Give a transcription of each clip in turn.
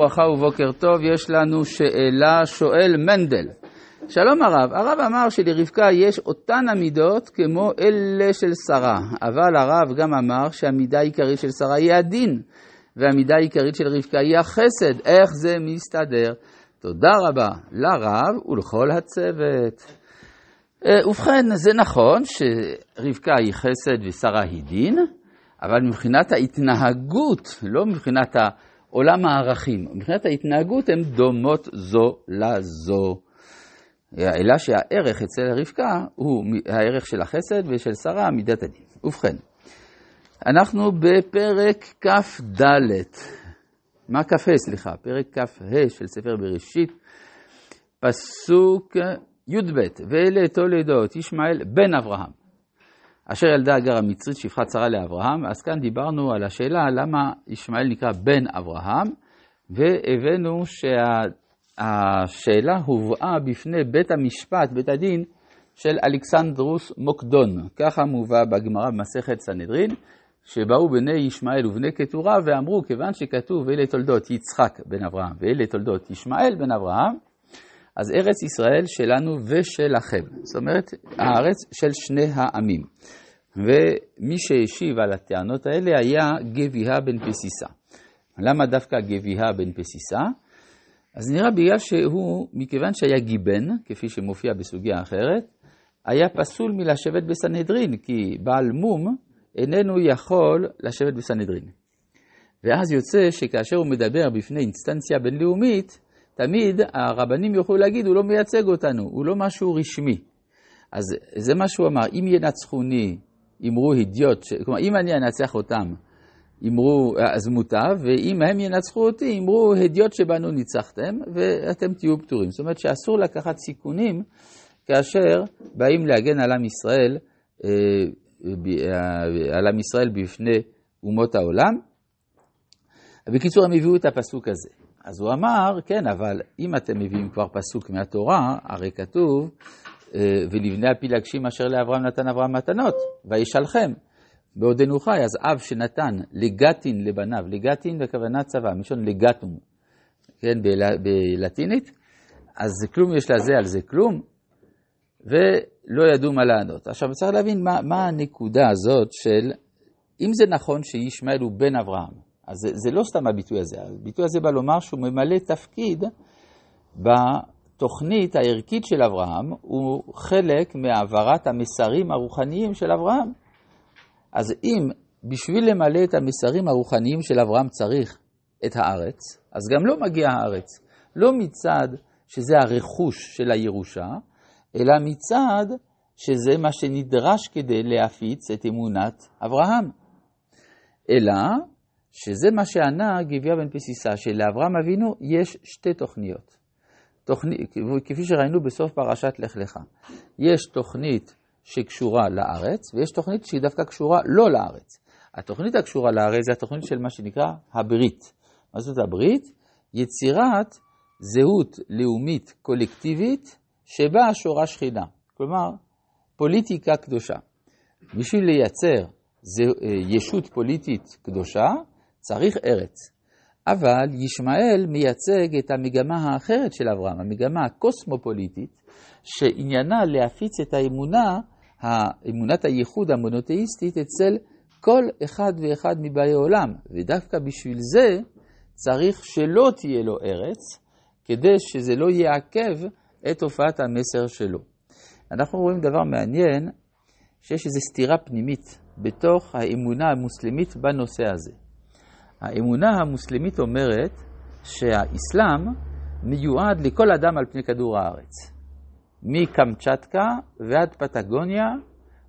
ברכה ובוקר טוב, יש לנו שאלה, שואל מנדל. שלום הרב, הרב אמר שלרבקה יש אותן המידות כמו אלה של שרה, אבל הרב גם אמר שהמידה העיקרית של שרה היא הדין, והמידה העיקרית של רבקה היא החסד. איך זה מסתדר? תודה רבה לרב ולכל הצוות. אה, ובכן, זה נכון שרבקה היא חסד ושרה היא דין, אבל מבחינת ההתנהגות, לא מבחינת עולם הערכים, מבחינת ההתנהגות הן דומות זו לזו. אלא שהערך אצל רבקה הוא הערך של החסד ושל שרה, מידת הדין. ובכן, אנחנו בפרק כ"ד, מה כ"ה, סליחה, פרק כ"ה של ספר בראשית, פסוק י"ב, ואלה תולדות ישמעאל בן אברהם. אשר ילדה הגר המצרית שפחת שרה לאברהם, אז כאן דיברנו על השאלה למה ישמעאל נקרא בן אברהם, והבאנו שהשאלה הובאה בפני בית המשפט, בית הדין, של אלכסנדרוס מוקדון. ככה מובא בגמרא במסכת סנהדרין, שבאו בני ישמעאל ובני קטורה ואמרו, כיוון שכתוב אלה תולדות יצחק בן אברהם ואלה תולדות ישמעאל בן אברהם, אז ארץ ישראל שלנו ושלכם. זאת אומרת, הארץ של שני העמים. ומי שהשיב על הטענות האלה היה גביהה בן פסיסה. למה דווקא גביהה בן פסיסה? אז נראה בגלל שהוא, מכיוון שהיה גיבן, כפי שמופיע בסוגיה אחרת, היה פסול מלשבת בסנהדרין, כי בעל מום איננו יכול לשבת בסנהדרין. ואז יוצא שכאשר הוא מדבר בפני אינסטנציה בינלאומית, תמיד הרבנים יוכלו להגיד, הוא לא מייצג אותנו, הוא לא משהו רשמי. אז זה מה שהוא אמר, אם ינצחוני, אמרו אידיוט, כלומר, אם אני אנצח אותם, אמרו, אז מוטב, ואם הם ינצחו אותי, אמרו, הדיוט שבנו ניצחתם, ואתם תהיו פטורים. זאת אומרת שאסור לקחת סיכונים כאשר באים להגן על עם ישראל, אה, אה, על עם ישראל בפני אומות העולם. בקיצור, הם הביאו את הפסוק הזה. אז הוא אמר, כן, אבל אם אתם מביאים כבר פסוק מהתורה, הרי כתוב, ולבני הפילגשים אשר לאברהם נתן אברהם מתנות, וישלחם. בעודנו חי, אז אב שנתן לגטין לבניו, לגטין בכוונת צבא, מלשון לגטום, כן, בלטינית, אז כלום יש לזה על זה כלום, ולא ידעו מה לענות. עכשיו צריך להבין מה, מה הנקודה הזאת של, אם זה נכון שישמעאל הוא בן אברהם, אז זה, זה לא סתם הביטוי הזה, הביטוי הזה בא לומר שהוא ממלא תפקיד בתוכנית הערכית של אברהם, הוא חלק מהעברת המסרים הרוחניים של אברהם. אז אם בשביל למלא את המסרים הרוחניים של אברהם צריך את הארץ, אז גם לא מגיע הארץ. לא מצד שזה הרכוש של הירושה, אלא מצד שזה מה שנדרש כדי להפיץ את אמונת אברהם. אלא שזה מה שענה גביה בן פסיסה, שלאברהם אבינו יש שתי תוכניות. תוכנית, כפי שראינו בסוף פרשת לך לך. יש תוכנית שקשורה לארץ, ויש תוכנית שהיא דווקא קשורה לא לארץ. התוכנית הקשורה לארץ זה התוכנית של מה שנקרא הברית. מה זאת הברית? יצירת זהות לאומית קולקטיבית שבה שורה שכינה. כלומר, פוליטיקה קדושה. בשביל לייצר ישות פוליטית קדושה, צריך ארץ. אבל ישמעאל מייצג את המגמה האחרת של אברהם, המגמה הקוסמופוליטית, שעניינה להפיץ את האמונה, אמונת הייחוד המונותאיסטית אצל כל אחד ואחד מבאי עולם. ודווקא בשביל זה צריך שלא תהיה לו ארץ, כדי שזה לא יעכב את תופעת המסר שלו. אנחנו רואים דבר מעניין, שיש איזו סתירה פנימית בתוך האמונה המוסלמית בנושא הזה. האמונה המוסלמית אומרת שהאסלאם מיועד לכל אדם על פני כדור הארץ. מקמצ'טקה ועד פטגוניה,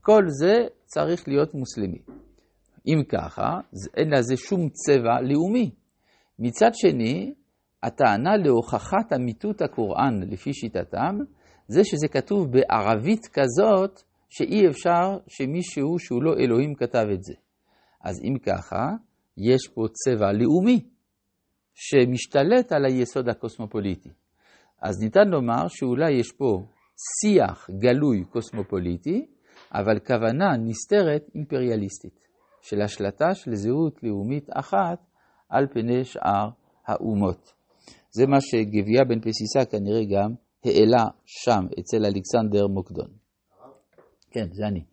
כל זה צריך להיות מוסלמי. אם ככה, אין לזה שום צבע לאומי. מצד שני, הטענה להוכחת אמיתות הקוראן לפי שיטתם, זה שזה כתוב בערבית כזאת, שאי אפשר שמישהו שהוא לא אלוהים כתב את זה. אז אם ככה, יש פה צבע לאומי שמשתלט על היסוד הקוסמופוליטי. אז ניתן לומר שאולי יש פה שיח גלוי קוסמופוליטי, אבל כוונה נסתרת אימפריאליסטית, של השלטה של זהות לאומית אחת על פני שאר האומות. זה מה שגבייה בן פסיסה כנראה גם העלה שם, אצל אלכסנדר מוקדון. כן, זה אני.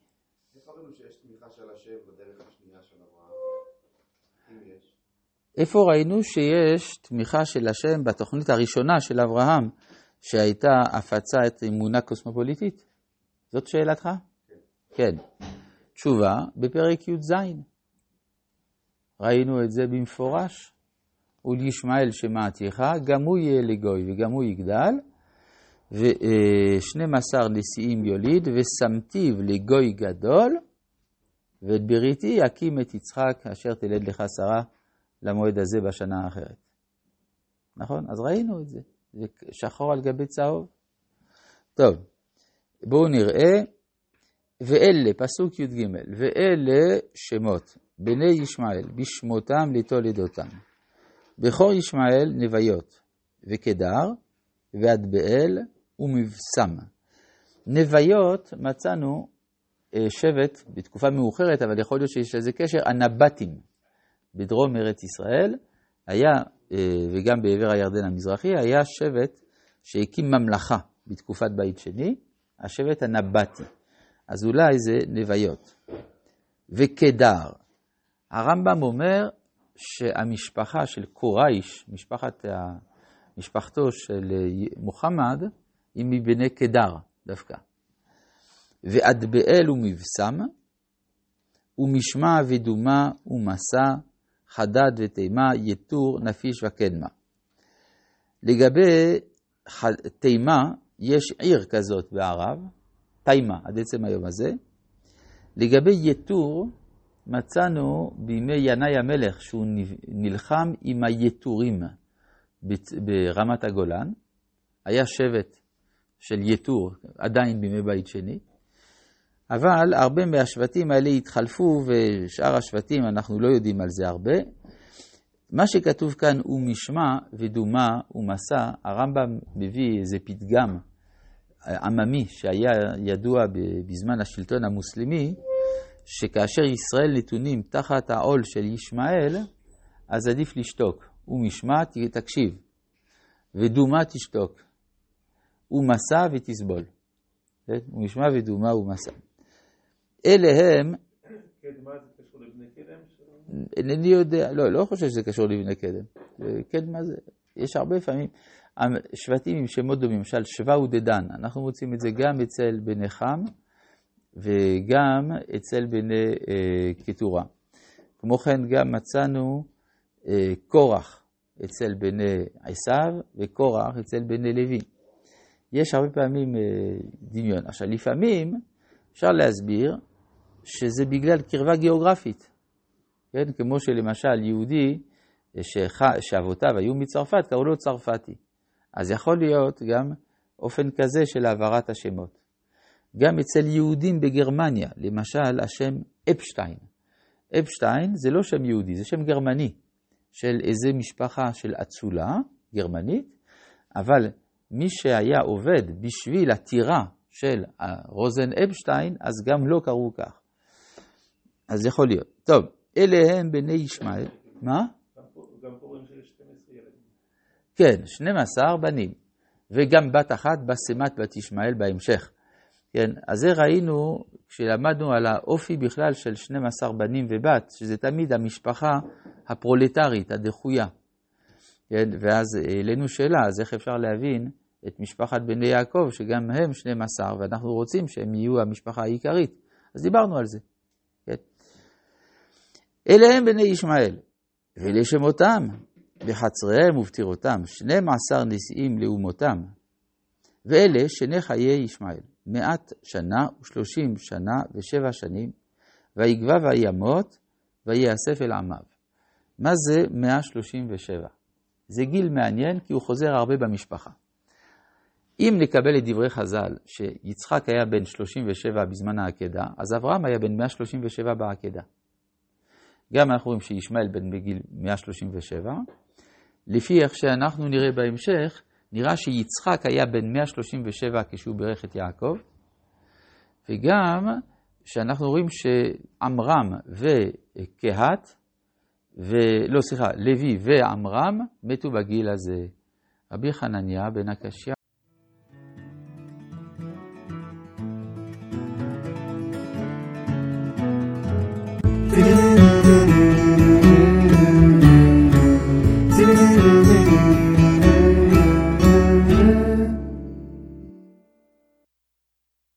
איפה ראינו שיש תמיכה של השם בתוכנית הראשונה של אברהם, שהייתה הפצת אמונה קוסמופוליטית? זאת שאלתך? כן. תשובה, בפרק י"ז. ראינו את זה במפורש. ולישמעאל שמעתיך, גם הוא יהיה לגוי וגם הוא יגדל, ושנים עשר נשיאים יוליד, ושמתיו לגוי גדול, ואת בריתי אקים את יצחק אשר תלד לך שרה למועד הזה בשנה האחרת. נכון? אז ראינו את זה. זה שחור על גבי צהוב. טוב, בואו נראה. ואלה, פסוק י"ג, ואלה שמות בני ישמעאל, בשמותם לתולדותם. בכור ישמעאל נוויות, וקדר, ואדבאל ומבשם. נוויות מצאנו שבט בתקופה מאוחרת, אבל יכול להיות שיש לזה קשר, הנבטים בדרום ארץ ישראל, היה, אה, וגם בעבר הירדן המזרחי, היה שבט שהקים ממלכה בתקופת בית שני, השבט הנבטי. אז אולי זה נוויות. וקדר. הרמב"ם אומר שהמשפחה של קורייש, משפחת, משפחתו של מוחמד, היא מבני קדר דווקא. ואדבאל ומבשם, ומשמע ודומה ומסע, חדד ותימה, יתור, נפיש וקדמה. לגבי תימה, יש עיר כזאת בערב, תימה, עד עצם היום הזה. לגבי יתור, מצאנו בימי ינאי המלך שהוא נלחם עם היתורים ברמת הגולן. היה שבט של יתור עדיין בימי בית שני, אבל הרבה מהשבטים האלה התחלפו ושאר השבטים, אנחנו לא יודעים על זה הרבה. מה שכתוב כאן הוא משמע ודומה ומסע, הרמב"ם מביא איזה פתגם עממי שהיה ידוע בזמן השלטון המוסלמי, שכאשר ישראל נתונים תחת העול של ישמעאל, אז עדיף לשתוק. ומשמע תקשיב, ודומה תשתוק, ומסע ותסבול. כן? ומשמע ודומה ומסע. אלה הם... קדם? אינני יודע, לא, לא חושב שזה קשור לבני קדם. קדמה זה, יש הרבה פעמים. שבטים עם שמות דומים, למשל שבא ודדן, אנחנו מוצאים את זה גם אצל בני חם וגם אצל בני אה, קטורה. כמו כן גם מצאנו אה, קורח אצל בני עשיו וקורח אצל בני לוי. יש הרבה פעמים אה, דמיון. עכשיו לפעמים אפשר להסביר שזה בגלל קרבה גיאוגרפית. כן? כמו שלמשל יהודי שאבותיו היו מצרפת, קראו לו צרפתי. אז יכול להיות גם אופן כזה של העברת השמות. גם אצל יהודים בגרמניה, למשל השם אפשטיין. אפשטיין זה לא שם יהודי, זה שם גרמני, של איזה משפחה של אצולה, גרמנית, אבל מי שהיה עובד בשביל הטירה של רוזן אפשטיין, אז גם לא קראו כך. אז יכול להיות. טוב, אלה הם בני ישמעאל. מה? גם פה רואים שיש 12 ילדים. כן, 12 בנים, וגם בת אחת בסמת בת ישמעאל בהמשך. כן, אז זה ראינו כשלמדנו על האופי בכלל של 12 בנים ובת, שזה תמיד המשפחה הפרולטרית, הדחויה. כן, ואז העלינו שאלה, אז איך אפשר להבין את משפחת בני יעקב, שגם הם 12, ואנחנו רוצים שהם יהיו המשפחה העיקרית. אז דיברנו על זה. אלה הם בני ישמעאל, ולשמותם, בחצריהם ובטירותם, 12 נשיאים לאומותם, ואלה שני חיי ישמעאל, מעט שנה ושלושים שנה ושבע שנים, ויגבה וימות, ויאסף אל עמיו. מה זה 137? זה גיל מעניין כי הוא חוזר הרבה במשפחה. אם נקבל את דברי חז"ל, שיצחק היה בן 37 בזמן העקדה, אז אברהם היה בן 137 בעקדה. גם אנחנו רואים שישמעאל בן בגיל 137. לפי איך שאנחנו נראה בהמשך, נראה שיצחק היה בן 137 כשהוא בירך את יעקב, וגם שאנחנו רואים שעמרם וקהת ולא, סליחה, לוי ועמרם מתו בגיל הזה. רבי חנניה בן הקשיא